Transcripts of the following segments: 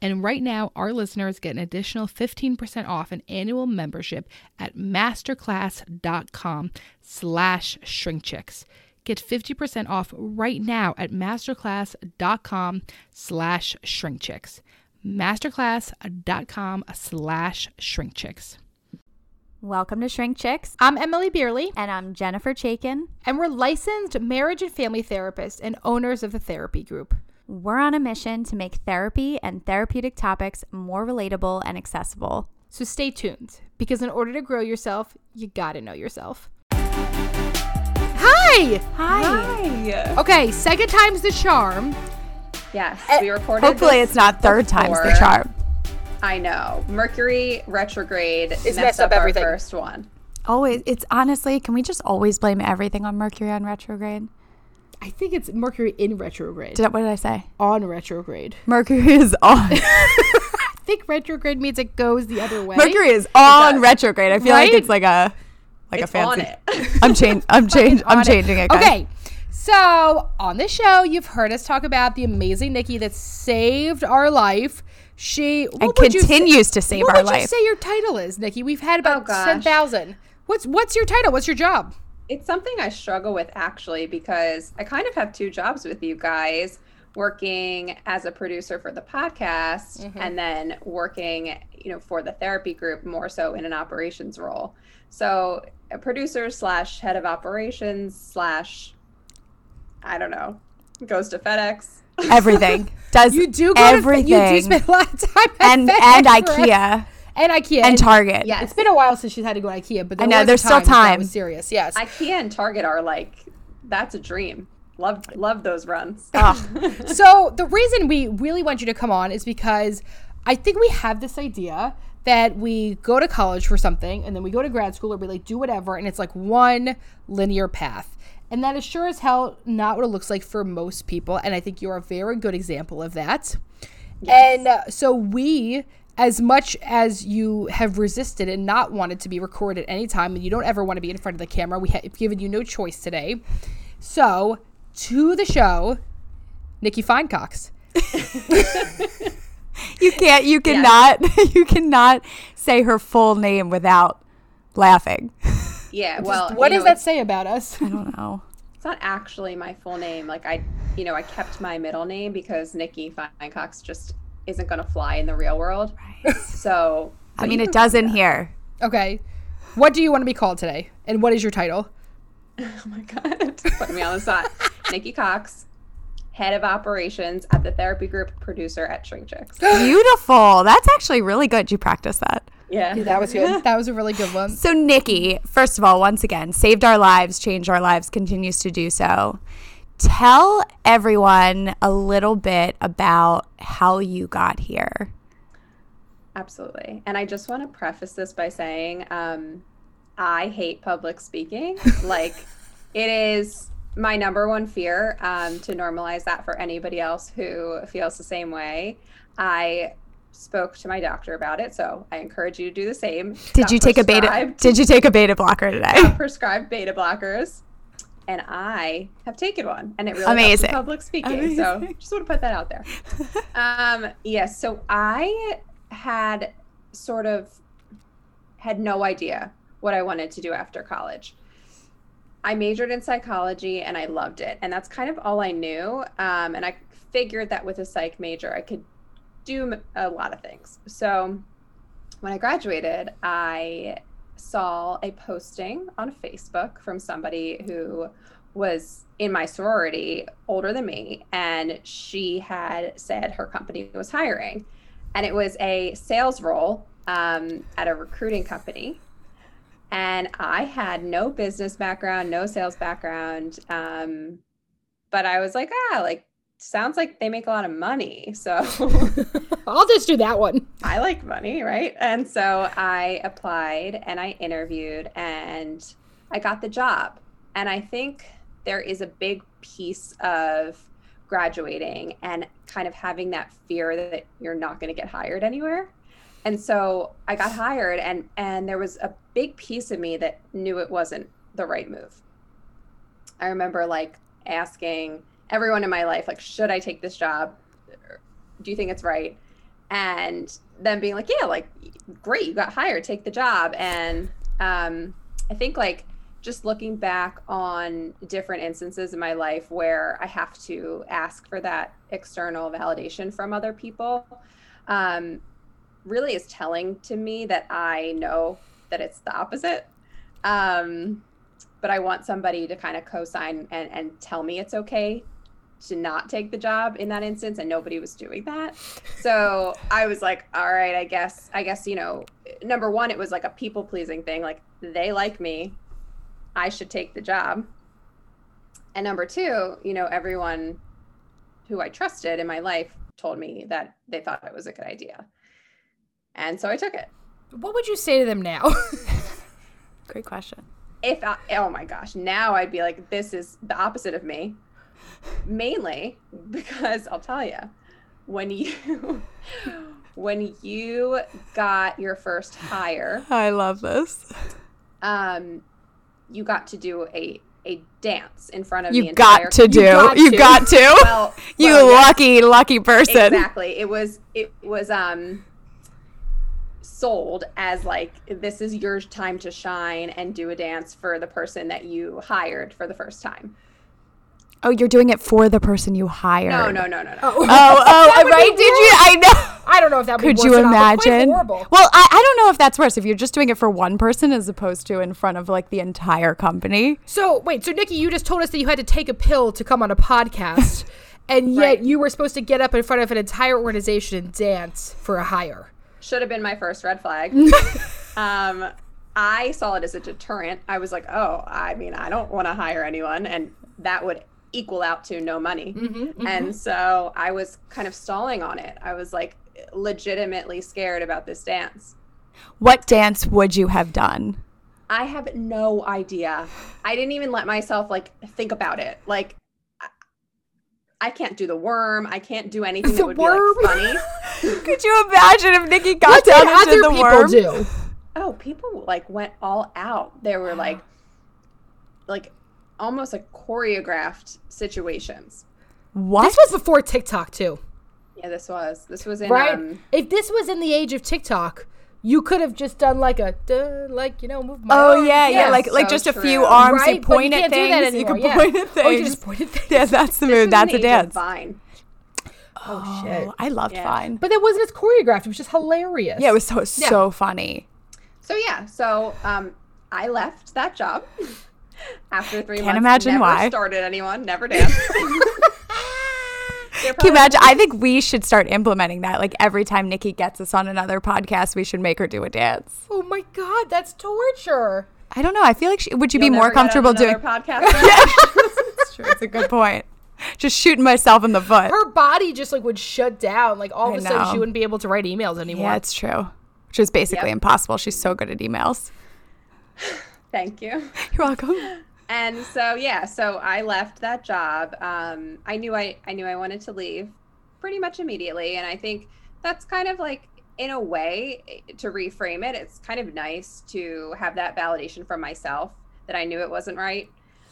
And right now, our listeners get an additional 15% off an annual membership at masterclass.com slash shrinkchicks. Get 50% off right now at masterclass.com slash shrinkchicks. Masterclass.com slash shrinkchicks. Welcome to Shrink Chicks. I'm Emmalee Bierly, And I'm Jennifer Chaikin. and we're licensed marriage and family therapists and owners of the therapy group. We're on a mission to make therapy and therapeutic topics more relatable and accessible. So stay tuned because in order to grow yourself, you gotta know yourself. Hi! Hi. Okay, second time's the charm. Yes, eh, we recorded. Hopefully, this it's not third time's the charm. I know. Mercury retrograde It's messed, messed up, up everything. our first one. Always, it's honestly, can we just always blame everything on Mercury on retrograde? I think it's Mercury in retrograde. Did, what did I say? on retrograde. Mercury is on. I think retrograde means it goes the other way. Mercury is on does. retrograde. I feel Right? like it's like a like It's a fancy. on it. I'm change. I'm change. I'm on it. changing it. guys. Okay. So on the show, you've heard us talk about the amazing Nikki that saved our life. She what And would you say- continues to save what our would you life. say your title is, Nikki? We've had Oh, about ten thousand. What's what's your title? What's your job? It's something I struggle with actually because I kind of have two jobs with you guys working as a producer for the podcast Mm-hmm. and then working, you know, for the therapy group more so in an operations role. So a producer slash head of operations slash I don't know, goes to FedEx. Everything does. You do go everything. To, you do spend a lot of time at and FedEx, and right? IKEA and IKEA and Target. Yeah, It's been a while since she's had to go to IKEA, but there I know, was a there's still time that that time. was serious. Yes. IKEA and Target are like that's a dream. Love love those runs. so the reason we really want you to come on is because I think we have this idea that we go to college for something and then we go to grad school or we like do whatever and it's like one linear path. And that is sure as hell not what it looks like for most people. And I think you're a very good example of that. Yes. And uh, so we, as much as you have resisted and not wanted to be recorded at any time, and you don't ever want to be in front of the camera, we have given you no choice today. So to the show, Nikki Finecox. You can't. You cannot. You cannot say her full name without laughing. Yeah, well, What does know, that say about us? I don't know. It's not actually my full name. Like I, you know, I kept my middle name because Nikki Finecox just isn't going to fly in the real world. Right. So, I mean, it does call in me here. Okay. What do you want to be called today? And what is your title? Oh my god, put me on the spot. Nikki Cox, head of operations at the therapy group, producer at Shrink Chicks. Beautiful. That's actually really good. You practice that. Yeah, That was good. That was a really good one. So, Nikki, first of all, once again, saved our lives, changed our lives, continues to do so. Tell everyone a little bit about how you got here. Absolutely. And I just want to preface this by saying um, I hate public speaking. like, it is my number one fear um, to normalize that for anybody else who feels the same way. I spoke to my doctor about it, so I encourage you to do the same. Did Got you take a beta? Did you take a beta blocker today? prescribed beta blockers, and I have taken one, and it really Amazing. public speaking. So Amazing. just want to put that out there. um, yes, so I had sort of had no idea what I wanted to do after college. I majored in psychology and I loved it, and that's kind of all I knew. Um, and I figured that with a psych major, I could do a lot of things. So when I graduated, I saw a posting on Facebook from somebody who was in my sorority, older than me, and she had said her company was hiring. And it was a sales role um, at a recruiting company. And I had no business background, no sales background. Um, but I was like, ah, like, sounds like they make a lot of money. So I'll just do that one. I like money, right? And so I applied and I interviewed and I got the job. And I think there is a big piece of graduating and kind of having that fear that you're not going to get hired anywhere. And so I got hired and and there was a big piece of me that knew it wasn't the right move. I remember like asking everyone in my life like should I take this job? Do you think it's right? and then being like yeah like great you got hired take the job and um i think like just looking back on different instances in my life where i have to ask for that external validation from other people um really is telling to me that i know that it's the opposite um but i want somebody to kind of co-sign and, and tell me it's okay to not take the job in that instance and nobody was doing that. So i was like all right i guess i guess you know number one it was like a people pleasing thing like they like me i should take the job. And number two you know everyone who i trusted in my life told me that they thought it was a good idea. And so i took it. What would you say to them now? Great question. if I, oh my gosh now i'd be like this is the opposite of me mainly because i'll tell you when you when you got your first hire I love this. um you got to do a a dance in front of the You've entire got to do. got You to. got to. well, you well, yes, lucky, lucky person. exactly it was it was um sold as like this is your time to shine and do a dance for the person that you hired for the first time Oh, you're doing it for the person you hire. no no no no no Oh, That oh, right? Did you? I know. I don't know if that would Could be you worse or not, but quite imagine? horrible. Well, I, I don't know if that's worse. If you're just doing it for one person as opposed to in front of like the entire company. So wait, so Nikki, you just told us that you had to take a pill to come on a podcast, and yet Right. you were supposed to get up in front of an entire organization and dance for a hire. should have been my first red flag. um, I saw it as a deterrent. I was like, oh, I mean, I don't want to hire anyone, and that would equal out to no money. Mm-hmm, mm-hmm. And so I was kind of stalling on it. I was like legitimately scared about this dance. What dance would you have done? I have no idea. I didn't even let myself like think about it. Like I- I can't do the worm. I can't do anything The that would worm? be like funny. Could you imagine if Nikki got What down other into the people worm? do? Oh, people like went all out. They were like, like almost like choreographed situations. What? This was before TikTok too, Yeah, this was. This was in right? um, if this was in the age of TikTok, you could have just done like a duh, like you know move my Oh arm. yeah, yeah, Yeah, like like so just a few true. arms. right. You point you at can't that things. You can yeah. point at things. Oh, you just point at things. yeah, that's the this move. That's in a the age of dance. Vine. Oh shit! Oh, I loved Yeah. Vine. But that wasn't as choreographed. It was just hilarious. Yeah, it was so so funny. So yeah, so um, I left that job after three Can't months. imagine never why. Started anyone? Never danced. Can you imagine? I think we should start implementing that. Like every time Nikki gets us on another podcast, we should make her do a dance. Oh my god, that's torture. I don't know. I feel like she, would you You'll be more never get on comfortable doing? another podcast. That's true. It's a good point. Just shooting myself in the foot. Her body just like would shut down. Like all of I a sudden she wouldn't be able to write emails anymore. Yeah, it's true. Which is basically Yep. impossible. She's so good at emails. Thank you. You're welcome. and so yeah, so I left that job. Um, I knew I I knew I wanted to leave pretty much immediately, and I think that's kind of like in a way to reframe it. It's kind of nice to have that validation from myself that I knew it wasn't right,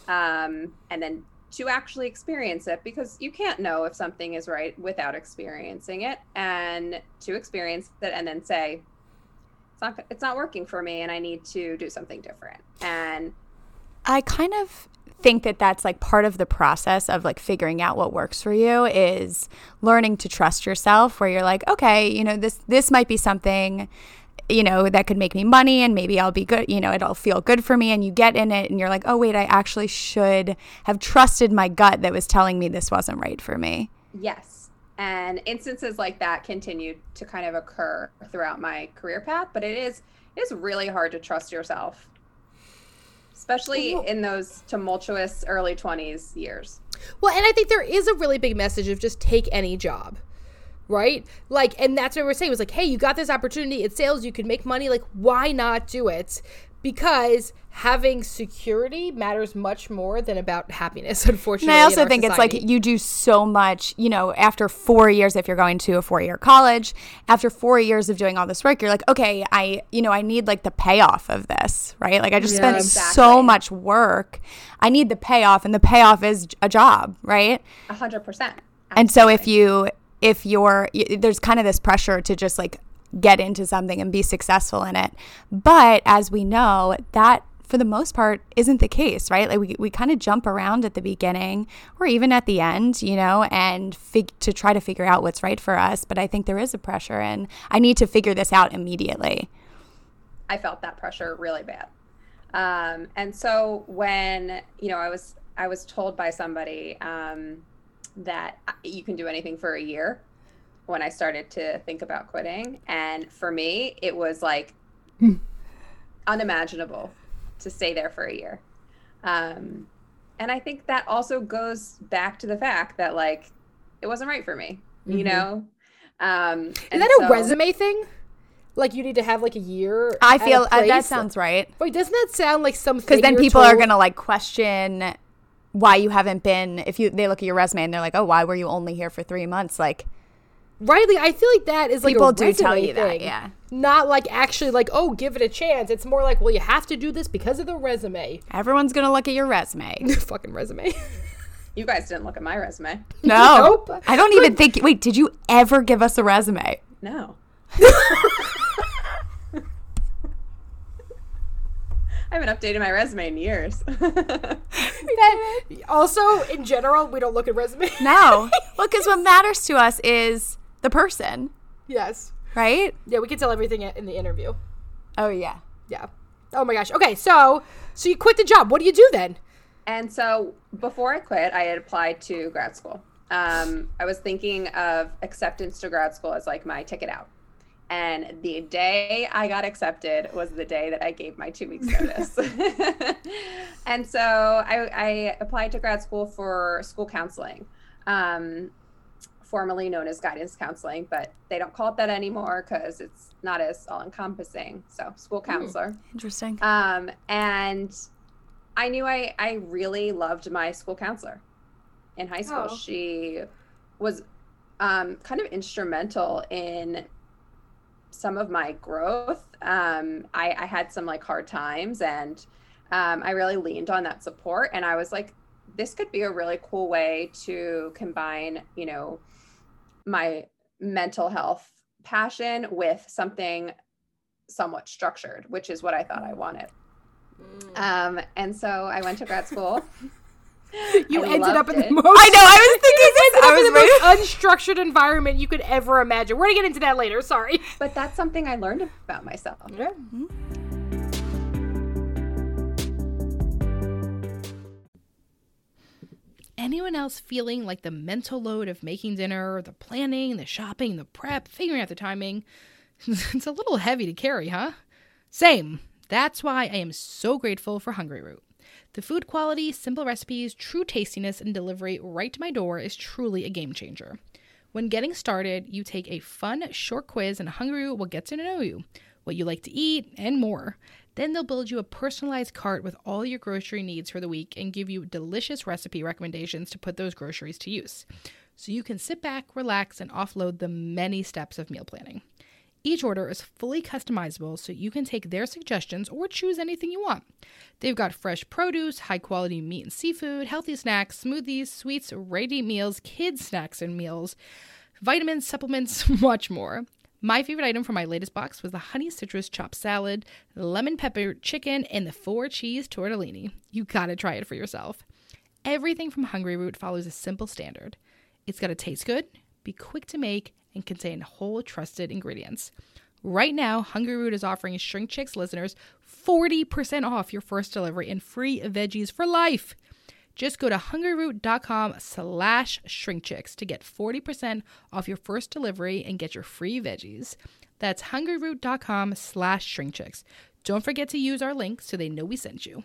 um, and then to actually experience it because you can't know if something is right without experiencing it, and to experience it and then say it's not it's not working for me, and I need to do something different. And I kind of think that that's like part of the process of like figuring out what works for you is learning to trust yourself where you're like okay you know this this might be something you know that could make me money and maybe I'll be good you know it'll feel good for me. And you get in it and you're like oh wait I actually should have trusted my gut that was telling me this wasn't right for me. Yes and instances like that continue to kind of occur throughout my career path but it is it is really hard to trust yourself especially in those tumultuous early 20s years. Well, and I think there is a really big message of just take any job. Right? Like, and that's what we're saying was like, hey, you got this opportunity, it's sales, you can make money. Like, why not do it? Because having security matters much more than about happiness, unfortunately. And I also think society. it's like you do so much, you know, after four years, if you're going to a four year college, after four years of doing all this work, you're like, okay, I, you know, I need like the payoff of this, right? Like I just yeah, spent exactly. so much work. I need the payoff, and the payoff is a job, right? A hundred percent. And so if you, if you're, there's kind of this pressure to just like get into something and be successful in it. But as we know, that for the most part isn't the case, right? Like we, we kind of jump around at the beginning or even at the end, you know, and fig- to try to figure out what's right for us. But I think there is a pressure and I need to figure this out immediately. I felt that pressure really bad. Um, and so when, you know, I was, I was told by somebody um, that you can do anything for a year when I started to think about quitting. And for me, it was like unimaginable to stay there for a year. Um, and I think that also goes back to the fact that like it wasn't right for me, mm-hmm. you know. Um, Is that so, a resume thing? Like you need to have like a year. I feel uh, that sounds right. Wait, doesn't that sound like something? Because then people told? are gonna like question why you haven't been. If you they look at your resume and they're like, oh, why were you only here for three months? Like Riley, I feel like that is like people do tell you thing. that, yeah. Not like actually like, oh, give it a chance. It's more like, well, you have to do this because of the resume. Everyone's gonna look at your resume. Fucking resume. you guys didn't look at my resume. No, nope. I don't even think. Wait, did you ever give us a resume? No. I haven't updated my resume in years. also, in general, we don't look at resumes. No. Well, because what matters to us is the person. Yes. Right? Yeah, we can tell everything in the interview. Oh yeah. Yeah. Oh my gosh. Okay, so so you quit the job. What do you do then? And so before I quit, I had applied to grad school. Um, I was thinking of acceptance to grad school as like my ticket out. And the day I got accepted was the day that I gave my two weeks notice. and so I, I, applied to grad school for school counseling. Um, formerly known as guidance counseling, but they don't call it that anymore because it's not as all encompassing. So, school hmm. counselor. Mm, interesting. Um, and I knew I, I really loved my school counselor in high school. Oh. She was um, kind of instrumental in some of my growth. Um, I, I had some like hard times and um, I really leaned on that support. And I was like, this could be a really cool way to combine, you know, my mental health passion with something somewhat structured, which is what I thought I wanted. Mm. Um, and so I went to grad school. you I ended up in it. the most. I know. I was thinking this. I was in the most unstructured environment you could ever imagine. We're gonna get into that later. Sorry, but that's something I learned about myself. Yeah. Mm-hmm. Anyone else feeling like the mental load of making dinner, the planning, the shopping, the prep, figuring out the timing? it's a little heavy to carry, huh? Same. That's why I am so grateful for Hungryroot. The food quality, simple recipes, true tastiness, and delivery right to my door is truly a game changer. When getting started, you take a fun, short quiz, and Hungryroot will get to know you. what you like to eat, and more. Then they'll build you a personalized cart with all your grocery needs for the week and give you delicious recipe recommendations to put those groceries to use. So you can sit back, relax, and offload the many steps of meal planning. Each order is fully customizable so you can take their suggestions or choose anything you want. They've got fresh produce, high quality meat and seafood, healthy snacks, smoothies, sweets, ready meals, kids' snacks and meals, vitamins, supplements, much more. My favorite item from my latest box was the honey citrus chopped salad, lemon pepper chicken, and the four cheese tortellini. You gotta try it for yourself. Everything from Hungry Root follows a simple standard. It's gotta taste good, be quick to make, and contain whole trusted ingredients. Right now, Hungry Root is offering Shrink Chicks listeners 40% off your first delivery and free veggies for life. Just go to hungryroot.com slash shrinkchicks to get 40% off your first delivery and get your free veggies. That's hungryroot.com slash shrinkchicks. Don't forget to use our link so they know we sent you.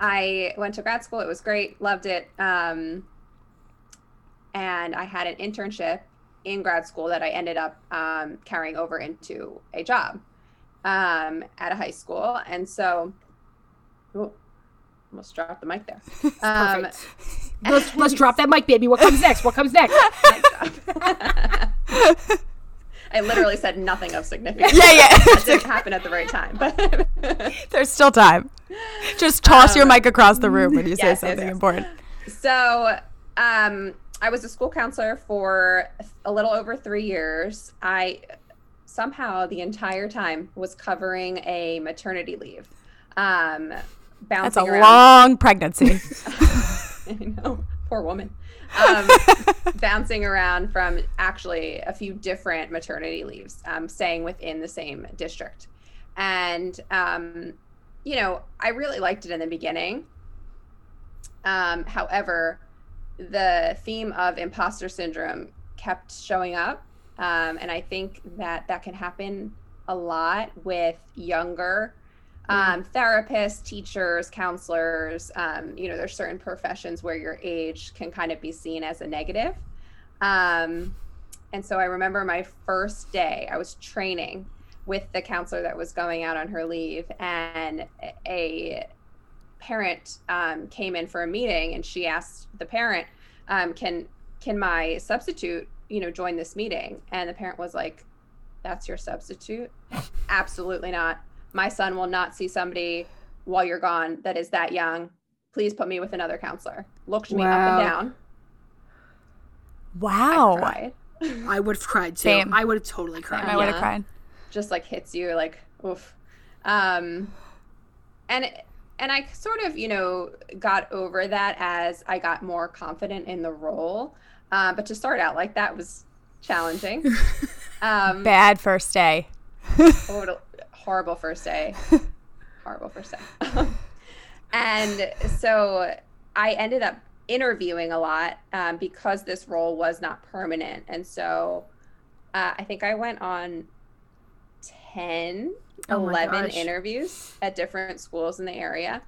I went to grad school. It was great. Loved it. Um, and I had an internship in grad school that I ended up um, carrying over into a job um, at a high school. And so, ooh, almost dropped the mic there. Um, let's, let's drop that mic, baby. What comes next? What comes next? I literally said nothing of significance. Yeah, yeah. It didn't happen at the right time, but There's still time. Just toss your Um, mic across the room when you say yes, yes, something yes. important. so um, I was a school counselor for a little over three years. I somehow the entire time was covering a maternity leave. Um, That's a around. long pregnancy. I know, poor woman. Um, bouncing around from actually a few different maternity leaves, um, staying within the same district. And, um, you know, I really liked it in the beginning. Um, however, the theme of imposter syndrome kept showing up. Um, and I think that that can happen a lot with younger um, therapists, teachers, counselors. Um, you know, there's certain professions where your age can kind of be seen as a negative. Um, and so I remember my first day, I was training with the counselor that was going out on her leave, and a parent um, came in for a meeting, and she asked the parent, um, "Can can my substitute, you know, join this meeting?" And the parent was like, "That's your substitute? Absolutely not. My son will not see somebody while you're gone that is that young. Please put me with another counselor." Looked me up and down. Wow. cried. I would have cried too. Same. I would have totally cried. I would have Yeah. cried. just like hits you like oof um and and i sort of you know got over that as i got more confident in the role uh, but to start out like that was challenging um Bad first day. total, horrible first day horrible first day and so i ended up interviewing a lot um, because this role was not permanent and so uh, i think i went on 10, Oh 11 gosh. interviews at different schools in the area.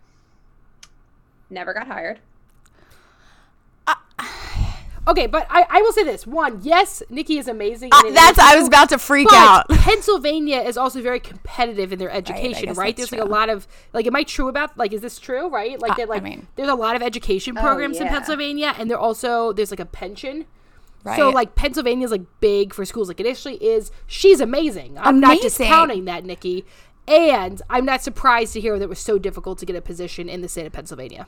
Never got hired. Okay, but I, I will say this: one, yes, Nikki is amazing. Uh, that's I was about to freak out. Pennsylvania is also very competitive in their education, guess right? that's There's like a lot of like, am I true about like, is this true? Right? Like, Uh, that, I like, mean- there's a lot of education Oh, programs in. Pennsylvania, and there also there's like a pension. Right. So Right. like Pennsylvania's like big for schools. Like it actually is. She's amazing. I'm not discounting that, Nikki. And I'm not surprised to hear that it was so difficult to get a position in the state of Pennsylvania.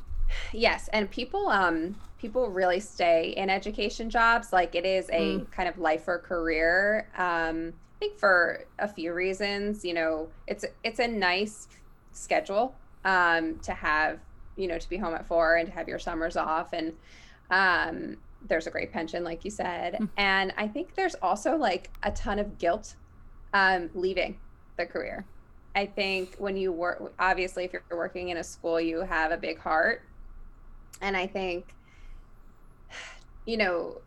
Yes, and people um people really stay in education jobs like it is a kind of life or career. Um I think for a few reasons, you know, it's it's a nice schedule um to have, you know, to be home at 4 and to have your summers off and um there's a great pension like you said. And I think there's also like a ton of guilt um leaving the career. I think when you work, obviously, if you're working in a school, you have a big heart. And I think, you know,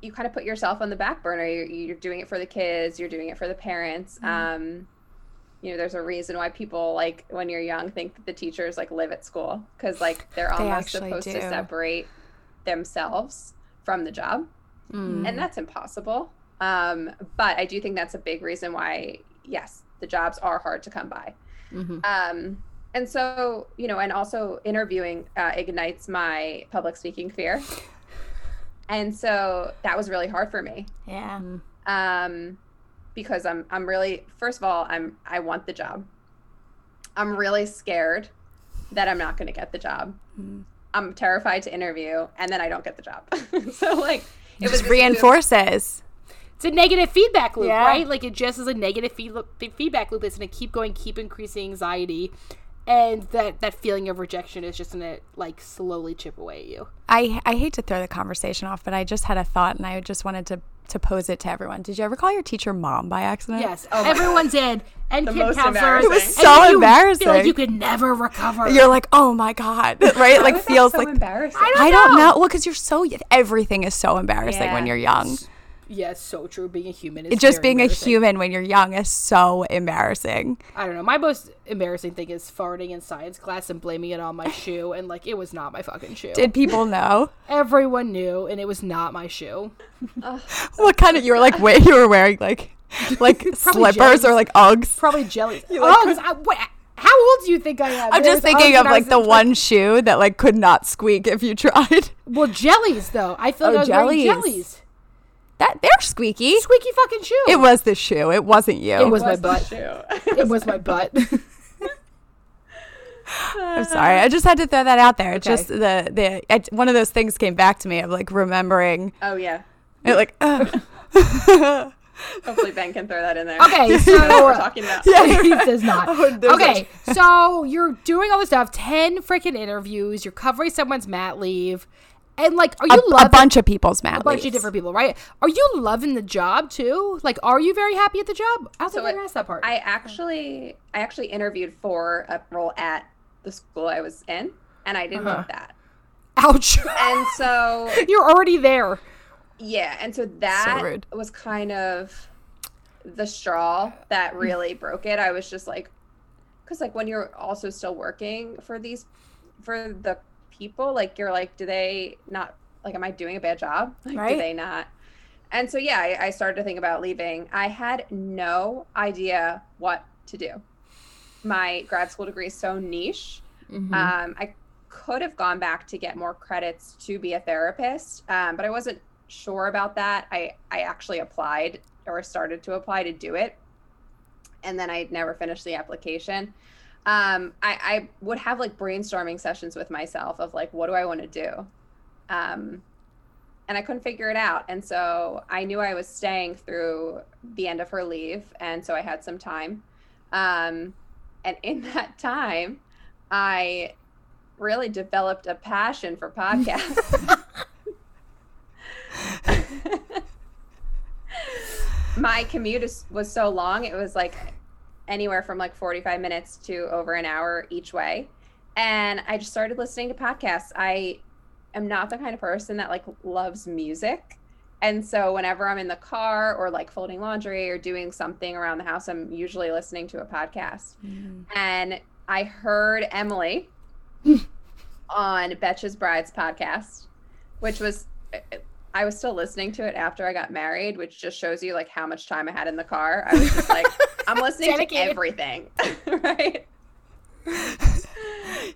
you kind of put yourself on the back burner. You're, you're doing it for the kids, you're doing it for the parents. Mm-hmm. Um, you know, there's a reason why people like when you're young think that the teachers like live at school because like they're They almost supposed to separate themselves from the job Mm. and that's impossible. Um, but I do think that's a big reason why, yes, the jobs are hard to come by. Mhm. Um, and so, you know, and also interviewing uh, ignites my public speaking fear. And so that was really hard for me yeah. um, because I'm I'm really first of all I'm I want the job. I'm really scared that I'm not going to get the job. Mm. I'm terrified to interview, and then I don't get the job. so like it was Just this- reinforces. It's a negative feedback loop, Yeah. right? Like it just is a negative feed- feedback loop. It's gonna keep going, keep increasing anxiety, and that that feeling of rejection is just gonna like slowly chip away at you. I I hate to throw the conversation off, but I just had a thought and I just wanted to to pose it to everyone. Did you ever call your teacher mom by accident? Yes, Oh my everyone did, and The kid most counselors. embarrassing. It was and so you Feel like embarrassing. you could never recover. You're like, oh my god, right? How Like feels so like embarrassing. I don't know. Well, because you're so everything is so embarrassing when you're young. Yes, so true. Being a human is just being a human when you're young is so embarrassing. I don't know. My most embarrassing thing is farting in science class and blaming it on my shoe, and like it was not my fucking shoe. Did people know Everyone knew, and it was not my shoe. what kind of you were like? Wait, you were wearing like like slippers jellies. or like Uggs? Probably jellies. like, oh, 'cause I, wait, how old do you think I am? I'm just thinking of like the like- one shoe that like could not squeak if you tried. Well, jellies though. I feel oh, like Oh, I was wearing jellies. Jellies. That they're squeaky. Squeaky fucking shoe. It was the shoe. It wasn't you. It was my What's the butt. shoe? It was my butt. I'm sorry. I just had to throw that out there. It's Okay. just the the it, one of those things came back to me of like remembering oh yeah. it like ugh. Hopefully Ben can throw that in there. Okay, I know what we're talking about. Yeah, he does not. Oh, there's Okay, so you're doing all this stuff, ten freaking interviews. You're covering someone's mat leave, and like, are you a loving a bunch of people's mat a bunch leaves. of different people, right? Are you loving the job too? Like, are you very happy at the job? I don't So think I that part. I actually I actually interviewed for a role at the school I was in, and I didn't Uh-huh. love that. Ouch! And so you're already there. yeah, and so that rude. was kind of the straw that really broke it. I was just like, because like when you're also still working for these for the people, like you're like, do they not like, am I doing a bad job? Like, Right. do they not? And so yeah, I, I started to think about leaving. I had no idea what to do. My grad school degree is so niche. Mm-hmm. Um, I could have gone back to get more credits to be a therapist, um, but I wasn't sure about that. I I actually applied or started to apply to do it, and then I never finished the application. Um, I, I would have like brainstorming sessions with myself of like, what do I want to do? Um, and I couldn't figure it out. And so I knew I was staying through the end of her leave, and so I had some time. Um, and in that time, I really developed a passion for podcasts. My commute is, was so long, it was like anywhere from like 45 minutes to over an hour each way. And I just started listening to podcasts. I am not the kind of person that like loves music. And so whenever I'm in the car or like folding laundry or doing something around the house, I'm usually listening to a podcast. Mm. And I heard Emmalee on Betches Brides podcast, which was I was still listening to it after I got married, which just shows you like how much time I had in the car. I was just like, I'm listening to everything. right.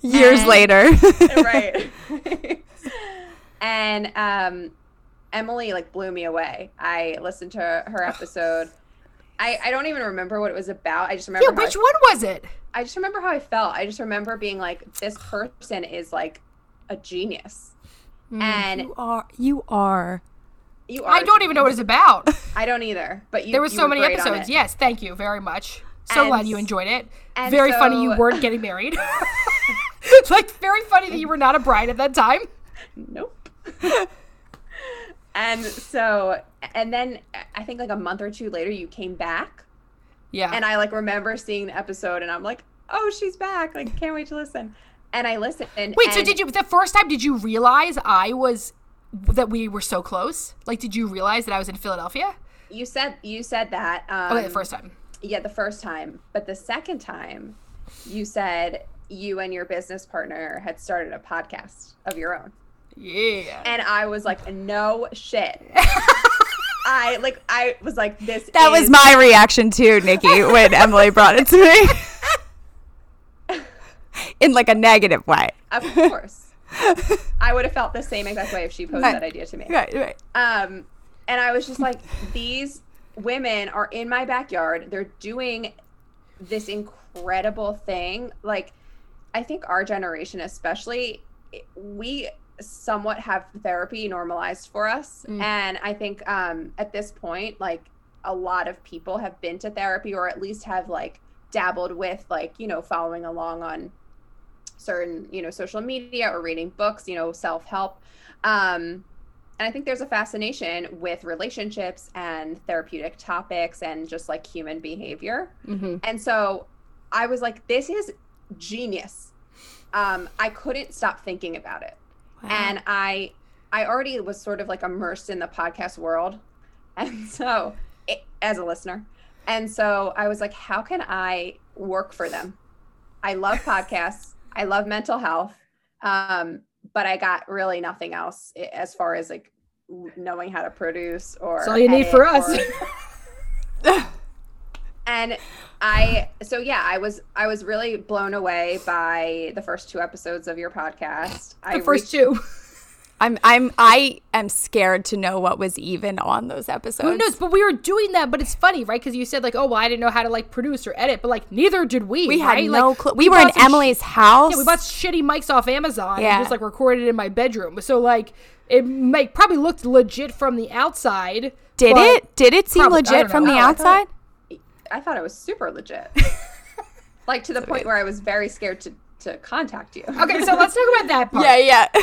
Years And- later. right. and um Emmalee like blew me away. I listened to her episode. I, I don't even remember what it was about. I just remember Yeah, how I which one was it? I just remember how I felt. I just remember being like, this person is like a genius. Mm, and you are. You are. you are. I don't even know what it's about. I don't either. But you. There were so were many episodes. Yes, thank you very much. So And glad you enjoyed it. Very funny you weren't getting married. It's like very funny that you were not a bride at that time. Nope. and so, and then I think like a month or two later, you came back, Yeah. and I like remember seeing the episode, and I'm like, oh, she's back! Like, can't wait to listen. And I listened. Wait, so did you the first time did you realize I was that we were so close? Like did you realize that I was in Philadelphia? You said you said that. Um, Okay, the first time. Yeah, the first time. But the second time, you said you and your business partner had started a podcast of your own. Yeah. And I was like, no shit. I like I was like this That was my reaction too, Nikki, when Emmalee brought it to me. In like a negative way. of course. I would have felt the same exact way if she posed Right. that idea to me. Right, right. Um and I was just like these women are in my backyard. They're doing this incredible thing. Like I think our generation especially we somewhat have therapy normalized for us Mm. and I think um at this point like a lot of people have been to therapy or at least have like dabbled with like you know following along on certain you know social media or reading books you know self-help. Um and i think there's a fascination with relationships and therapeutic topics and just like human behavior. Mm-hmm. and so i was like this is genius. Um i couldn't stop thinking about it. And i i already was sort of like immersed in the podcast world. And so it, as a listener. And so i was like how can i work for them? I love podcasts i love mental health um but i got really nothing else as far as like knowing how to produce or That's all you need for us. or- and i so yeah i was i was really blown away by the first two episodes of your podcast The I first reached- two. I'm I'm I am scared to know what was even on those episodes. Who knows? But we were doing that, but it's funny, right? Because you said like, oh, well, I didn't know how to like produce or edit, but like neither did we. We had no Like, clue. We were in bought some sh- Emmalee's house. Yeah, we bought shitty mics off Amazon Yeah. and just like recorded in my bedroom. So like it might probably looked legit from the outside. Did it? Did it seem Probably- legit from know. the No, I outside? I thought it was super legit. like to the point where I was very scared to to contact you. Okay, so let's talk about that part. Yeah, yeah.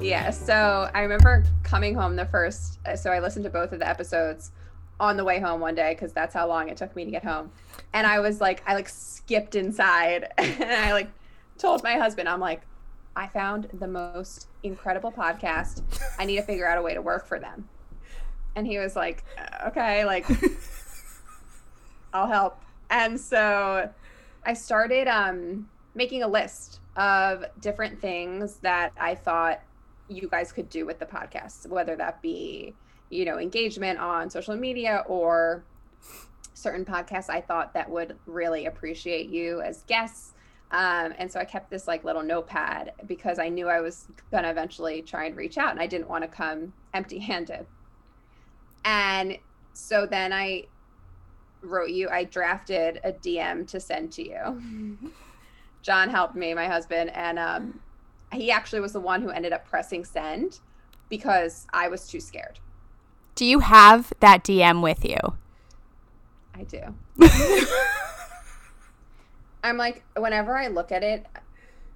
Yeah. So I remember coming home the first. uh, So I listened to both of the episodes on the way home one day because that's how long it took me to get home. And I was like, I like skipped inside and I like told my husband, I'm like, I found the most incredible podcast. I need to figure out a way to work for them. And he was like, "Uh, okay, like I'll help. And so I started um, making a list of different things that I thought you guys could do with the podcast, whether that be, you know, engagement on social media or certain podcasts I thought that would really appreciate you as guests. Um, and so I kept this like little notepad because I knew I was going to eventually try and reach out and I didn't want to come empty handed. And so then I wrote you, I drafted a DM to send to you. John helped me, my husband, and um, he actually was the one who ended up pressing send because I was too scared. Do you have that DM with you? I do. I'm like, whenever I look at it,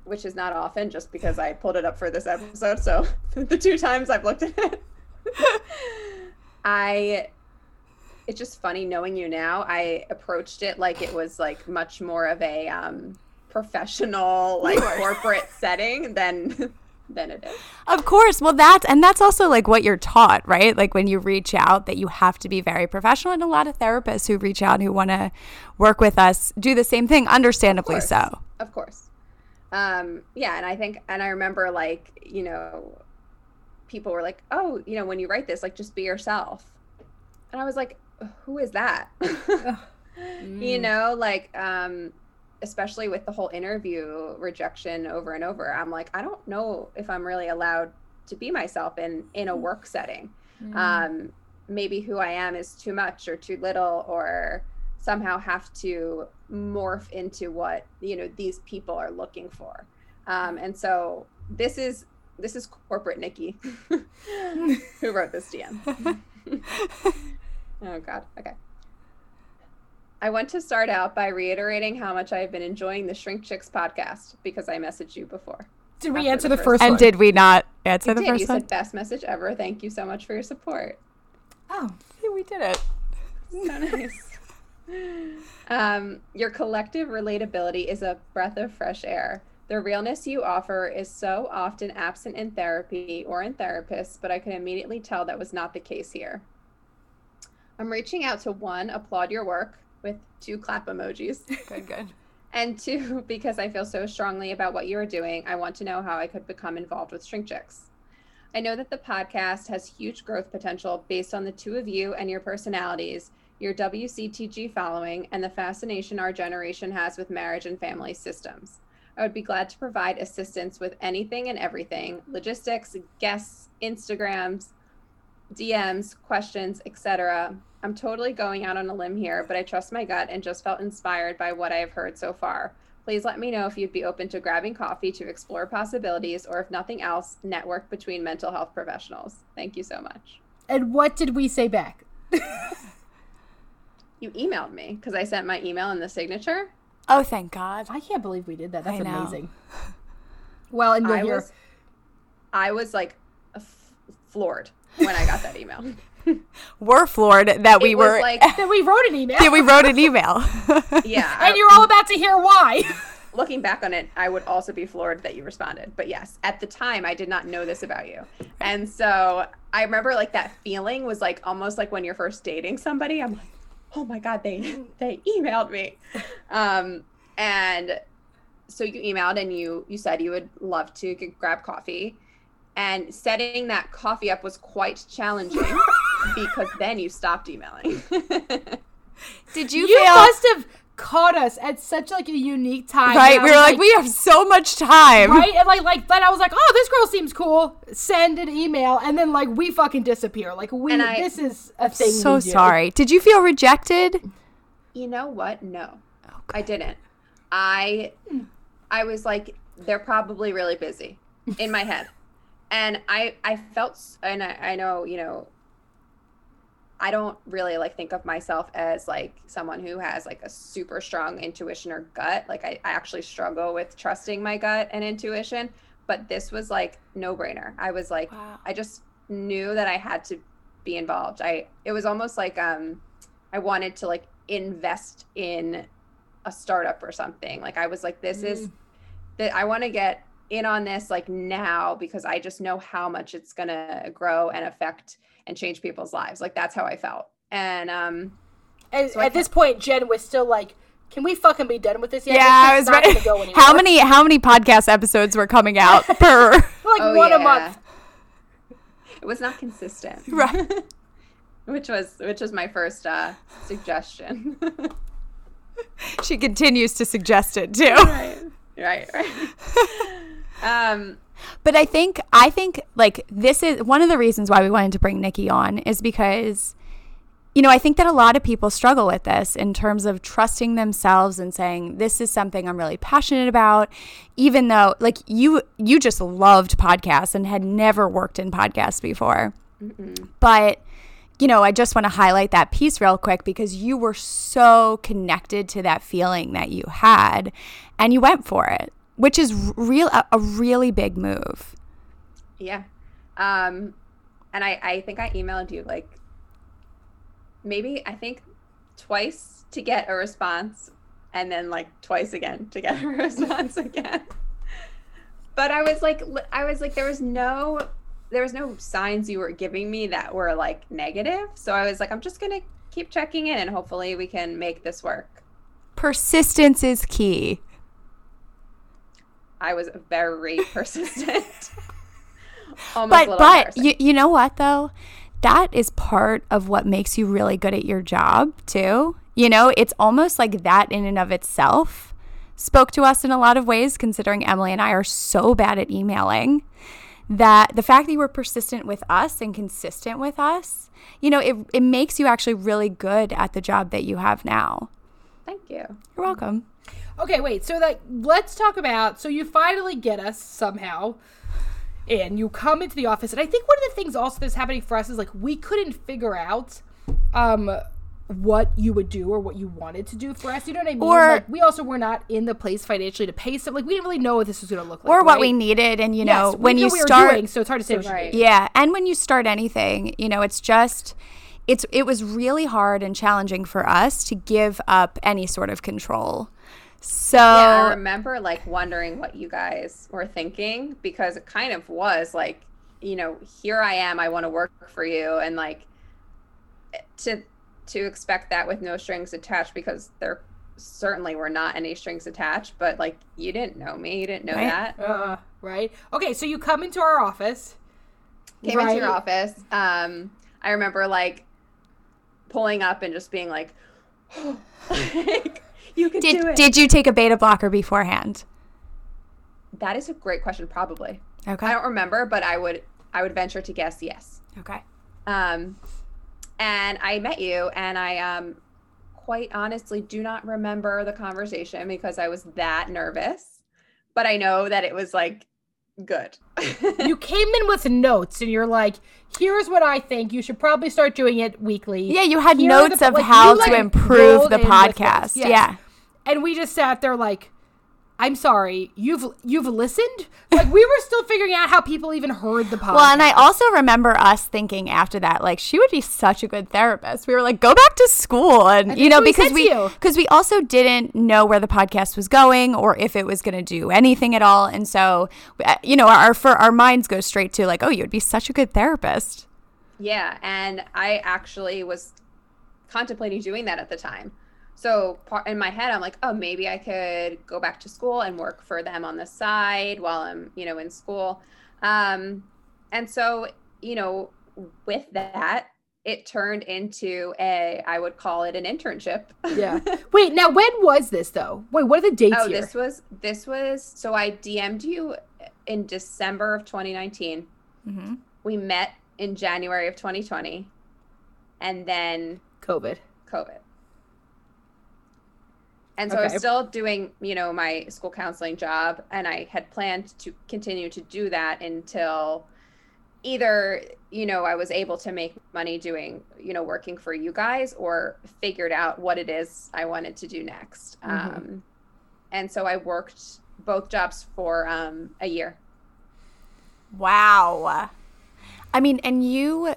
which is not often just because I pulled it up for this episode. So the two times I've looked at it, I, it's just funny knowing you now. I approached it like it was like much more of a um, professional, like corporate setting than than it is. Of course. Well, that's and that's also like what you're taught, right? Like when you reach out, that you have to be very professional. And a lot of therapists who reach out who want to work with us do the same thing, understandably course. so. Of course. Um, yeah, and I think, and I remember like, you know, people were like, oh, you know, when you write this, like, just be yourself. And I was like, who is that? You know, like, um, especially with the whole interview rejection over and over, I'm like, I don't know if I'm really allowed to be myself in in a work setting. Um, maybe who I am is too much or too little, or somehow have to morph into what you know these people are looking for. Um, and so this is this is corporate Nikki who wrote this DM. oh God. Okay. I want to start out by reiterating how much I've been enjoying the Shrink Chicks podcast because I messaged you before. Did we answer the the first first And did we not answer You the did. first You one? said best message ever. Thank you so much for your support. Oh, we did it. So nice. Um, your collective relatability is a breath of fresh air. The realness you offer is so often absent in therapy or in therapists, but I can immediately tell that was not the case here. I'm reaching out to one, applaud your work with two clap emojis. Good, good. And two, because I feel so strongly about what you are doing, I want to know how I could become involved with Shrink Chicks. I know that the podcast has huge growth potential based on the two of you and your personalities, your WCTG following, and the fascination our generation has with marriage and family systems. I would be glad to provide assistance with anything and everything logistics, guests, Instagrams, DMs, questions, etc. I'm totally going out on a limb here, but I trust my gut and just felt inspired by what I have heard so far. Please let me know if you'd be open to grabbing coffee to explore possibilities or if nothing else, network between mental health professionals. Thank you so much. And what did we say back? You emailed me because I sent my email in the signature. Oh, thank God. I can't believe we did that. That's I know. amazing. Well, and you're I here. was, I was like f- floored when I got that email. We're floored that we it was were. like, That we wrote an email. that we wrote an email. yeah. and I- you're all about to hear why. looking back on it, I would also be floored that you responded. But yes, at the time, I did not know this about you. And so I remember like that feeling was like almost like when you're first dating somebody. I'm like, oh my God, they they emailed me. Um, and so you emailed and you you said you would love to grab coffee. And setting that coffee up was quite challenging because then you stopped emailing. Did you, You feel must have caught us at such like a unique time. right? We were like, we have so much time. right, and like, like then I was like, oh, this girl seems cool. Send an email, and then like we fucking disappear. Like we, I- this is a thing. So we do. sorry. Did you feel rejected? You know what? No, oh, I didn't. I I was like, they're probably really busy in my head, and I I felt and I, I know you know. I don't really like think of myself as like someone who has like a super strong intuition or gut. Like I, I actually struggle with trusting my gut and intuition, but this was like no brainer. I was like, Wow. I just knew that I had to be involved. I it was almost like um I wanted to like invest in a startup or something. Like I was like this is that I want to get in on this like now because I just know how much it's going to grow and affect and change people's lives. Like that's how I felt. And um And So at this point, Jen was still like, "Can we fucking be done with this yet? Yeah, I was ready. gonna go. How many how many podcast episodes were coming out per? Like oh, one a yeah. month. It was not consistent. Right. which was which was my first uh suggestion. she continues to suggest it too. right. Right, right. um But I think I think like this is one of the reasons why we wanted to bring Nikki on is because you know, I think that a lot of people struggle with this in terms of trusting themselves and saying this is something I'm really passionate about even though like you you just loved podcasts and had never worked in podcasts before. But you know, I just want to highlight that piece real quick because you were so connected to that feeling that you had and you went for it, which is real a, a really big move. Yeah. Um, and I, I think I emailed you like maybe I think twice to get a response and then like twice again to get a response again. But I was like I was like there was no there was no signs you were giving me that were like negative. So I was like I'm just going to keep checking in and hopefully we can make this work. Persistence is key. I was very persistent. Almost But but you, you know what though? That is part of what makes you really good at your job too. You know, it's almost like that in and of itself spoke to us in a lot of ways considering Emmalee and I are so bad at emailing that the fact that you were persistent with us and consistent with us, you know, it it makes you actually really good at the job that you have now. Thank you. You're welcome. Okay, wait. So like, let's talk about. So you finally get us somehow, and you come into the office. And I think one of the things also that's happening for us is like we couldn't figure out, um, what you would do or what you wanted to do for us. You know what I mean? Or- like, we also were not in the place financially to pay some. Like we didn't really know what this was going to look like, Or what right? we needed and you know, we when knew you we start doing, so it's hard to say what Right. Yeah, and when you start anything, you know, it's just it's it was really hard and challenging for us to give up any sort of control. So Yeah, I remember like wondering what you guys were thinking because it kind of was like, you know, here I am, I want to work for you and like to to expect that with no strings attached because there certainly were not any strings attached, but like you didn't know me, you didn't know Right. that. Uh, right. Okay, so you come into our office. Came into your office. Um I remember like pulling up and just being like, like you can do did it. did you take a beta blocker beforehand? that is a great question, probably. Okay. I don't remember, but I would I would venture to guess yes. Okay. Um, and I met you, and I um, quite honestly do not remember the conversation because I was that nervous. But I know that it was like good. you came in with notes and you're like, here's what I think. You should probably start doing it weekly. Yeah, you had Here notes the- of like, how you, like, to improve the podcast. notes. Yes. Yeah. And we just sat there like, I'm sorry, you've you've listened? Like we were still figuring out how people even heard the podcast. Well, and I also remember us thinking after that, like she would be such a good therapist. We were like, go back to school, and you know, because we because we also didn't know where the podcast was going or if it was going to do anything at all, and so uh, you know, our for our minds go straight to like, oh, you would be such a good therapist. Yeah, and I actually was contemplating doing that at the time. So in my head, I'm like, oh, maybe I could go back to school and work for them on the side while I'm, you know, in school. Um, and so, you know, with that, it turned into a, I would call it an internship. yeah. Wait, now when was this though? Wait, what are the dates oh, here? this was this was so I DM'd you in December of 2019. Mm-hmm. We met in January of 2020, and then COVID. COVID. And so I was still doing, you know, my school counseling job, and I had planned to continue to do that until either, you know, I was able to make money doing, you know, working for you guys, or figured out what it is I wanted to do next. Mhm. Um, and so I worked both jobs for um, a year. Wow. I mean, and you,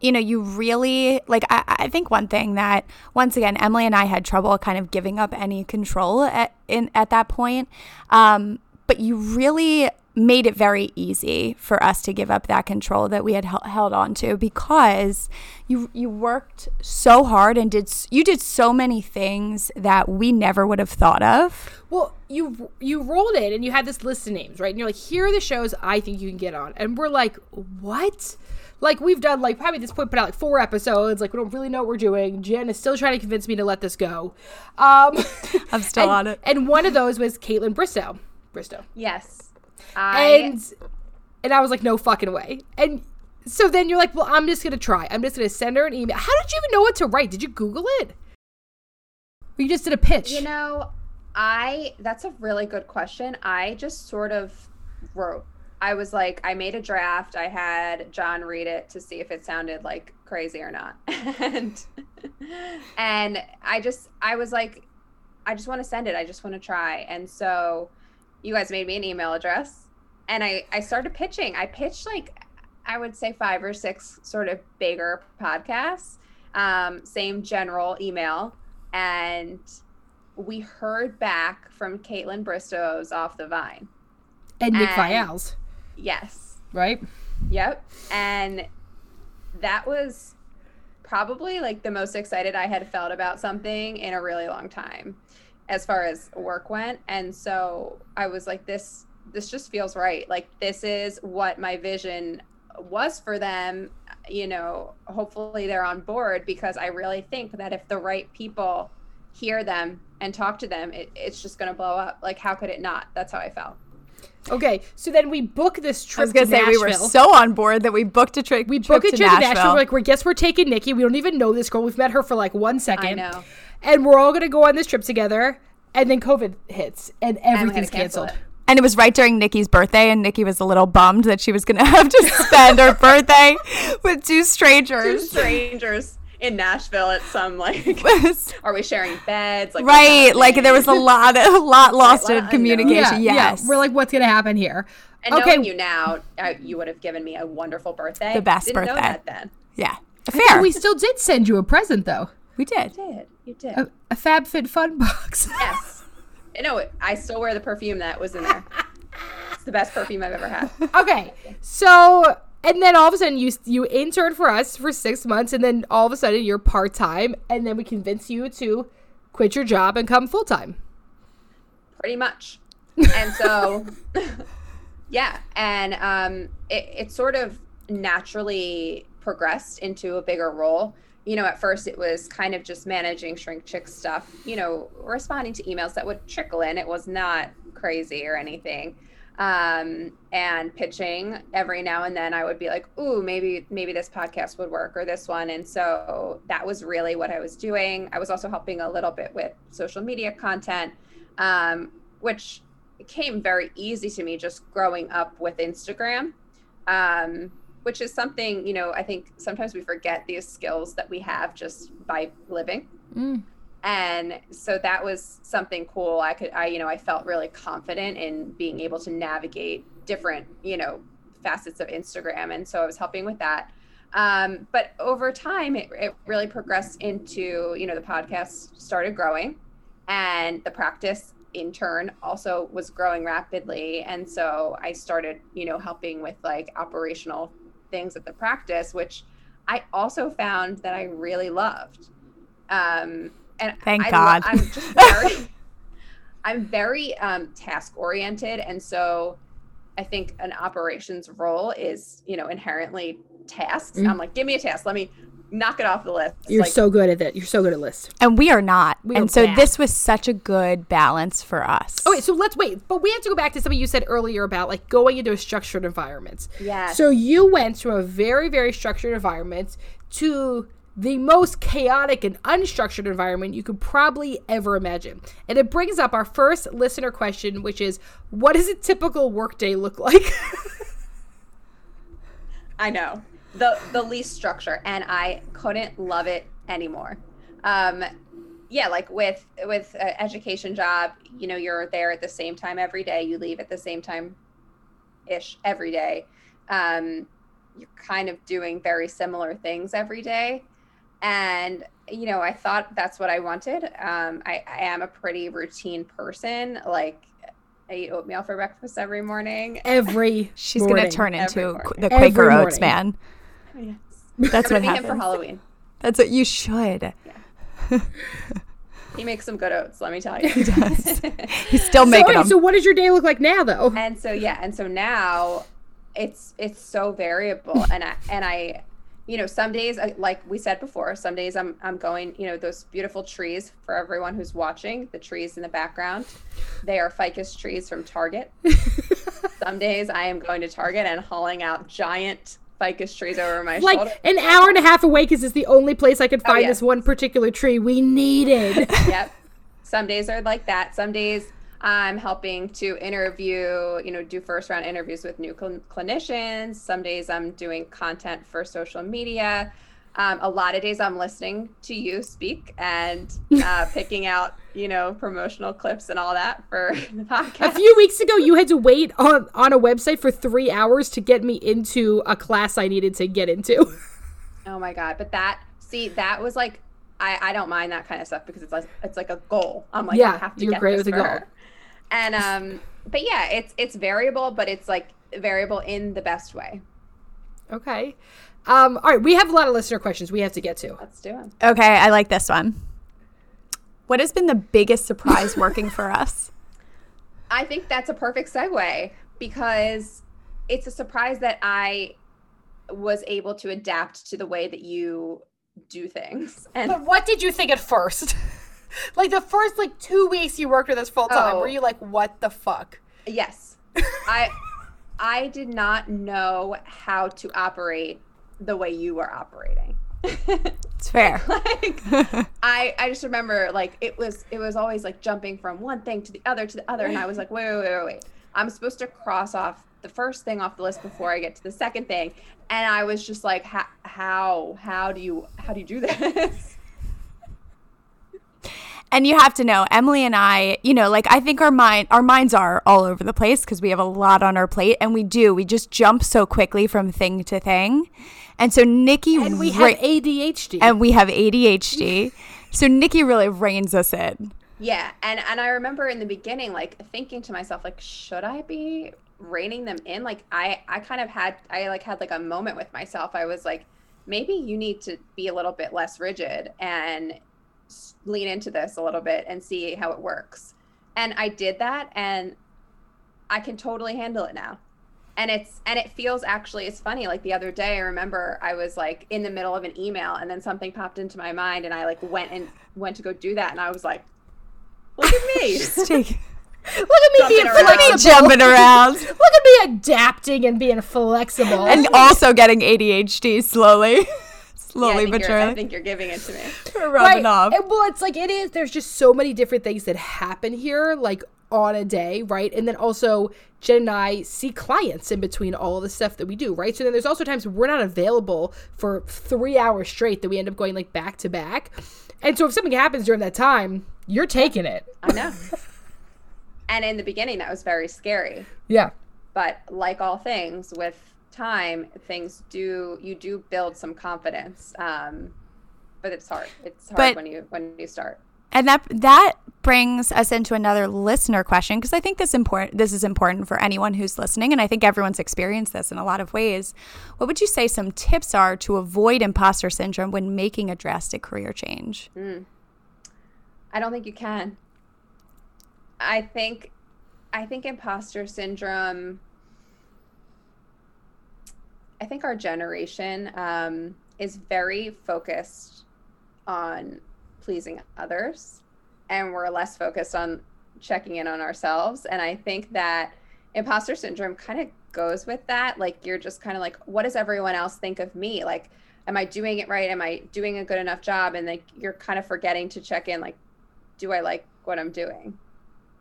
you know, you really like. I, I think one thing that once again, Emmalee and I had trouble kind of giving up any control at in at that point. Um, but you really made it very easy for us to give up that control that we had hel- held on to because you you worked so hard and did you did so many things that we never would have thought of. Well, you you rolled in and you had this list of names, right? And you're like, here are the shows I think you can get on. And we're like, what? Like we've done like probably at this point put out like four episodes. Like we don't really know what we're doing. Jen is still trying to convince me to let this go. Um, I'm still and, on it. And one of those was Kaitlyn Bristowe. Bristowe. Yes. I And and I was like, no fucking way. And so then you're like, well, I'm just gonna try. I'm just gonna send her an email. How did you even know what to write? Did you Google it? Or you just did a pitch? You know, I that's a really good question. I just sort of wrote. I was like, I made a draft. I had John read it to see if it sounded like crazy or not. and and I just I was like, I just want to send it. I just want to try. And so you guys made me an email address and I I started pitching. I pitched like I would say five or six sort of bigger podcasts. Um, same general email and we heard back from Kaitlyn Bristowe's off the vine. and Nick Viall's, Yes. right? Yep. And that was probably like the most excited I had felt about something in a really long time as far as work went. And so I was like, this this just feels right. Like this is what my vision was for them. You know, hopefully they're on board because I really think that if the right people hear them and talk to them, it, it's just going to blow up. Like, how could it not? That's how I felt. Okay, so then we book this trip. I was gonna to say Nashville. we were so on board that we booked a trip. we trip book a to trip Nashville. to Nashville. We're like, we guess we're taking Nikki. We don't even know this girl. We've met her for like one second. I know. And we're all gonna go on this trip together. And then COVID hits, and everything's cancel canceled. it. And it was right during Nikki's birthday, and Nikki was a little bummed that she was going to have to spend her birthday with two strangers. Two strangers. Strangers in Nashville at some like, are we sharing beds? Like, right, like there was a lot, a lot lost lot in communication. Yeah, yes, yeah. We're like, what's gonna happen here? And okay, knowing you now, I, you would have given me a wonderful birthday. The best Didn't Know birthday. that then. yeah, fair. we We, still did send you a present though, We did. You did. You did. a, a FabFitFun box. Yes. No, I still wear the perfume that was in there. It's the best perfume I've ever had. okay, so and then all of a sudden you you interned for us for six months, and then all of a sudden you're part time, and then we convince you to quit your job and come full time. pretty much. And so, yeah, and um, it, it sort of naturally progressed into a bigger role. You know, at first it was kind of just managing Shrink Chick stuff, you know, responding to emails that would trickle in. It was not crazy or anything. Um, and pitching every now and then i would be like ooh maybe maybe this podcast would work or this one. And so that was really what i was doing. I was also helping a little bit with social media content um, which came very easy to me just growing up with instagram um, which is something you know i think sometimes we forget these skills that we have just by living. Mm. And so that was something cool. I could i you know i felt really confident in being able to navigate different you know facets of instagram. And so i was helping with that. Um, but over time it, it really progressed into you know the podcast started growing and the practice in turn also was growing rapidly. And so i started you know helping with like operational things at the practice which i also found that i really loved. Um and Thank I, God. i'm just very i'm very um task oriented and so i think an operations role is you know inherently tasks Mm. i'm like give me a task let me knock it off the list You're like, so good at it. You're so good at lists. And we are not. We are and so bad. this was such a good balance for us. Oh wait, so let's wait. But we have to go back to something you said earlier about like going into a structured environment. Yes. So you went from a very, very structured environment to the most chaotic and unstructured environment you could probably ever imagine. And it brings up our first listener question, which is what does a typical workday look like? I know the the least structure, and I couldn't love it anymore. Um, yeah, like with with education job, you know, you're there at the same time every day. You leave at the same time, ish every day. Um, you're kind of doing very similar things every day, and you know, I thought that's what I wanted. Um, I, I am a pretty routine person. Like, I eat oatmeal for breakfast every morning. Every She's morning. going to turn into qu- the Every Quaker Oats morning. man. Yes. That's I'm what gonna be him for happens. Halloween. That's what you should. He makes some good oats, let me tell you. He's still So, making okay, them. so what does your day look like now though? and so yeah, and so now it's it's so variable and I and I you know, some days like we said before, some days I'm I'm going, you know, those beautiful trees for everyone who's watching, the trees in the background. They are ficus trees from Target. some days I am going to Target and hauling out giant ficus trees over my like shoulder. an hour and a half away because it's the only place I could oh, find yeah. this one particular tree we needed. yep. Some days are like that. Some days I'm helping to interview, you know, do first round interviews with new cl- clinicians. Some days I'm doing content for social media. Um, a lot of days I'm listening to you speak and uh, picking out, you know, promotional clips and all that for the podcast. a few weeks ago, you had to wait on on a website for three hours to get me into a class I needed to get into. Oh my god! But that, see, that was like, I I don't mind that kind of stuff because it's like it's like a goal. I'm like, Yeah, I have to you're get great with a goal. her. And um, but yeah, it's it's variable, but it's like variable in the best way. okay. Um, all right, we have a lot of listener questions we have to get to. Let's do it. Okay, I like this one. What has been the biggest surprise working for us? I think that's a perfect segue because it's a surprise that I was able to adapt to the way that you do things. And But what did you think at first? like the first like two weeks you worked with us full time, Oh. were you like, what the fuck? yes, I I did not know how to operate the way you were operating. It's fair. like I I just remember like it was it was always like jumping from one thing to the other to the other and I was like wait wait wait wait, wait. I'm supposed to cross off the first thing off the list before I get to the second thing and I was just like how how how do you how do you do this And you have to know, Emmalee and I, you know, like I think our mind our minds are all over the place because we have a lot on our plate and we do. We just jump so quickly from thing to thing. And so Nikki And we re- have ADHD. and we have ADHD. so Nikki really reins us in. yeah and and I remember in the beginning like thinking to myself like should I be reining them in like I I kind of had I like had like a moment with myself I was like maybe you need to be a little bit less rigid and s- lean into this a little bit and see how it works. And I did that and I can totally handle it now. And it's and it feels actually it's funny like the other day I remember I was like in the middle of an email and then something popped into my mind and I like went and went to go do that and I was like look at me. Look at me Jumping being around. flexible. Jumping around Look at me adapting and being flexible. and also getting ADHD slowly, Yeah, slowly I, think but you're, I think you're giving it to me. rubbing off. And, well, it's like it is. There's just so many different things that happen here, like on a day, right? And then also Jen and I see clients in between all the stuff that we do, right? So then there's also times we're not available for three hours straight that we end up going like back to back. And so if something happens during that time, you're taking it. I know. and in the beginning, that was very scary. Yeah. But like all things, with time, things do you do build some confidence. Um, but it's hard. It's hard But- when you when you start. And that that brings us into another listener question because I think this important this is important for anyone who's listening and I think everyone's experienced this in a lot of ways. What would you say some tips are to avoid imposter syndrome when making a drastic career change? I don't think you can. I think I think imposter syndrome I think our generation um, is very focused on pleasing others and we're less focused on checking in on ourselves and I think that imposter syndrome kind of goes with that like you're just kind of like what does everyone else think of me like am I doing it right am I doing a good enough job and like you're kind of forgetting to check in like do I like what I'm doing?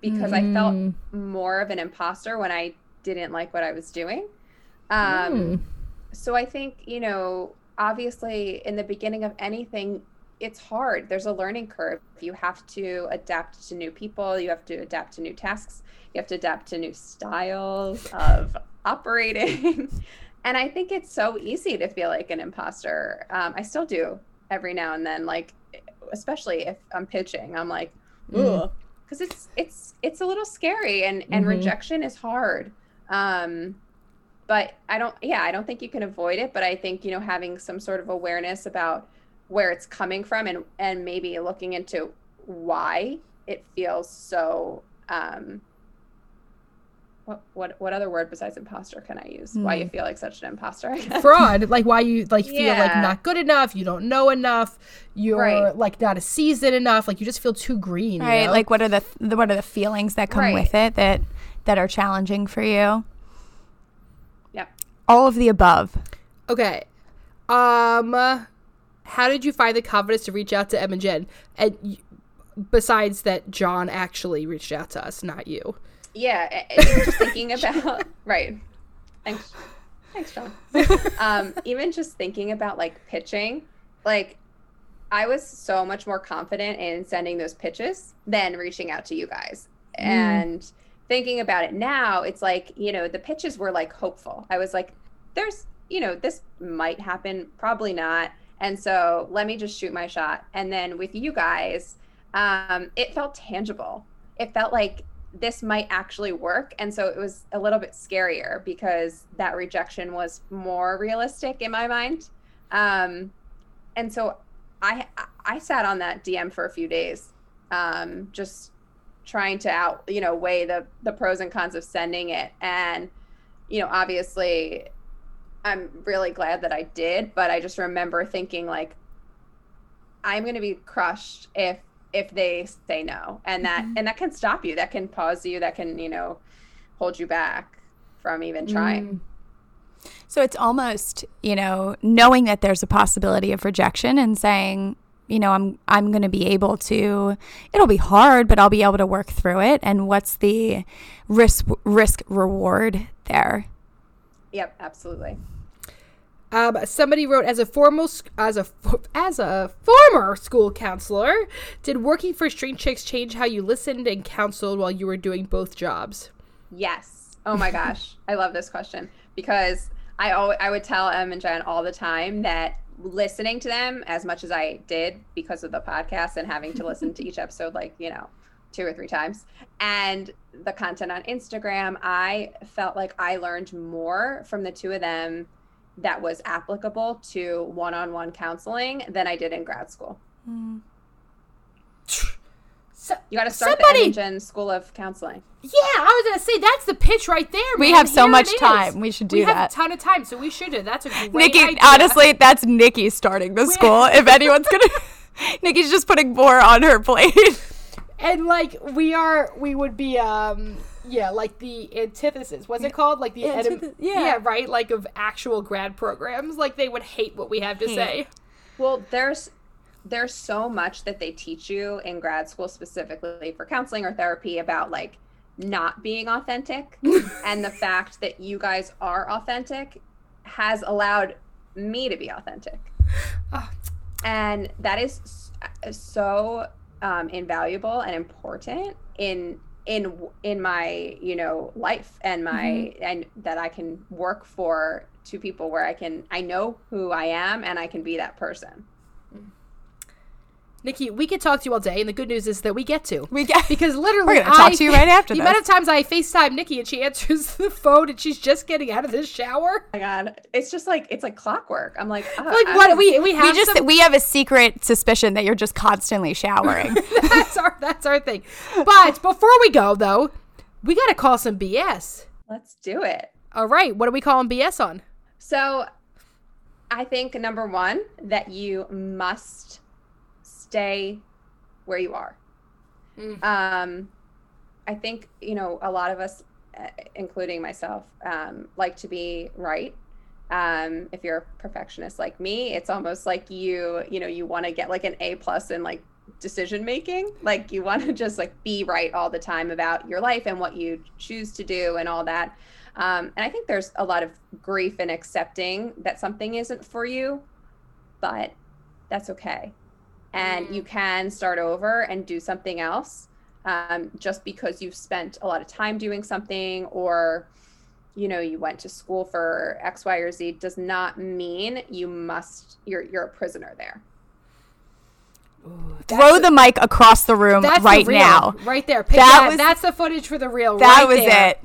Because I felt Mm. more of an imposter when I didn't like what I was doing. Um, Mm. So I think, you know, obviously in the beginning of anything, it's hard. There's a learning curve. You have to adapt to new people, you have to adapt to new tasks, you have to adapt to new styles of operating. and I think it's so easy to feel like an imposter. Um, I still do every now and then, like, especially if I'm pitching, I'm like, Mm. because it's it's it's a little scary and and Mhm. rejection is hard. Um, but I don't, yeah, I don't think you can avoid it. But I think you know having some sort of awareness about where it's coming from and and maybe looking into why it feels so. Um, what what what other word besides imposter can I use? Why you feel like such an imposter? Fraud like why you like feel like not good enough you don't know enough you're Right. like not a seasoned enough like you just feel too green you Right? know? Like what are the, the what are the feelings that come Right. with it that that are challenging for you? Yep. All of the above. okay um how did you find the confidence to reach out to em and jen and y- besides that john actually reached out to us not you Yeah, a- and even just thinking about right. Thanks, thanks, John. Um, even just thinking about like pitching, like I was so much more confident in sending those pitches than reaching out to you guys. And thinking about it now, it's like you know the pitches were like hopeful. I was like, there's you know this might happen, probably not. And so let me just shoot my shot. And then with you guys, um, it felt tangible. It felt like this might actually work and so it was a little bit scarier because that rejection was more realistic in my mind um and so i i sat on that dm for a few days um just trying to out you know weigh the the pros and cons of sending it. And you know obviously i'm really glad that i did but i just remember thinking like i'm going to be crushed if if they say no. And that mm-hmm. and that can stop you. That can pause you. That can you know hold you back from even mm. trying. So it's almost, you know, knowing that there's a possibility of rejection and saying, you know, I'm I'm going to be able to it'll be hard, but I'll be able to work through it and what's the risk risk reward there? yep absolutely Um, somebody wrote as a formal as a as a former school counselor, did working for Shrink Chicks change how you listened and counseled while you were doing both jobs? Yes. Oh my gosh, I love this question because I always, I would tell Em and Jen all the time that listening to them as much as I did because of the podcast and having to listen to each episode like you know two or three times and the content on Instagram, I felt like I learned more from the two of them that was applicable to one-on-one counseling than I did in grad school. Mm. So, You got to start the Somebody- Em and School of Counseling. yeah, I was gonna say that's the pitch right there. We man. have so Here much time. We should We do have that. a ton of time, so we should do. That's a great Nikki, idea. honestly, that's Nikki starting the school. if anyone's going to Nikki's just putting more on her plate. and like we are we would be um yeah like the antithesis what's it called like the enem- Antith- yeah. yeah right like of actual grad programs like they would hate what we have to Hate. say Well, there's there's so much that they teach you in grad school specifically for counseling or therapy about like not being authentic and the fact that you guys are authentic has allowed me to be authentic. Oh. And that is uh, so um, invaluable and important in in in my you know life and my mm-hmm. and that I can work for two people where I can I know who I am and I can be that person. Nikki we could talk to you all day and the good news is that we get to We get because literally We're gonna talk I- to you right after the this. amount of times i facetime nikki and she answers the phone and she's just getting out of the shower Oh my god, it's just like it's like clockwork. I'm like, oh, like I- what we we have we just some- we have a secret suspicion that you're just constantly showering. that's our that's our thing but before we go though we gotta call some bs Let's do it. all right what are we calling bs on So, I think number one that you must stay where you are. Um, I think you know a lot of us, uh, including myself, um, like to be right. Um, if you're a perfectionist like me, it's almost like you, you know, you want to get like an A plus in like decision making. Like you want to just like be right all the time about your life and what you choose to do and all that. Um, and I think there's a lot of grief in accepting that something isn't for you, but that's okay. And you can start over and do something else um, just because you've spent a lot of time doing something or you know you went to school for x y or z does not mean you must you're you're a prisoner there Throw the mic across the room right the now. right there. Pick That that. was- That's the footage for the reel. That right was there. it.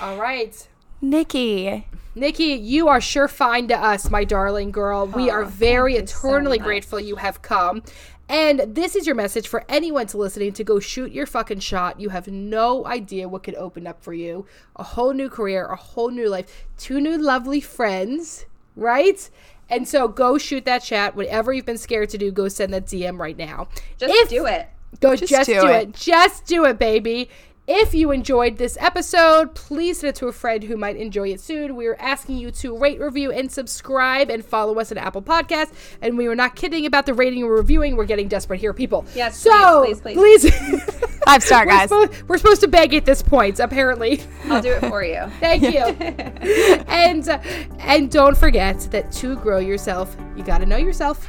All right, Nikki. Nikki, you are sure fine to us, my darling girl. We oh, are very eternally grateful you have come. And this is your message for anyone to listening to go shoot your fucking shot. You have no idea what could open up for you. A whole new career, a whole new life, two new lovely friends, right? And so go shoot that chat. Whatever you've been scared to do, go send that DM right now. just If- do it Go just, Just do, do it. it. Just do it, baby. If you enjoyed this episode, please send it to a friend who might enjoy it soon. We are asking you to rate, review, and subscribe and follow us at Apple Podcasts. And we were not kidding about the rating and reviewing. We're getting desperate here, people. Yes, so please, please, please. Five star we're, guys. we're supposed to beg at this point, apparently. i'll do it for you Thank you. and uh, and don't forget that to grow yourself, you got to know yourself.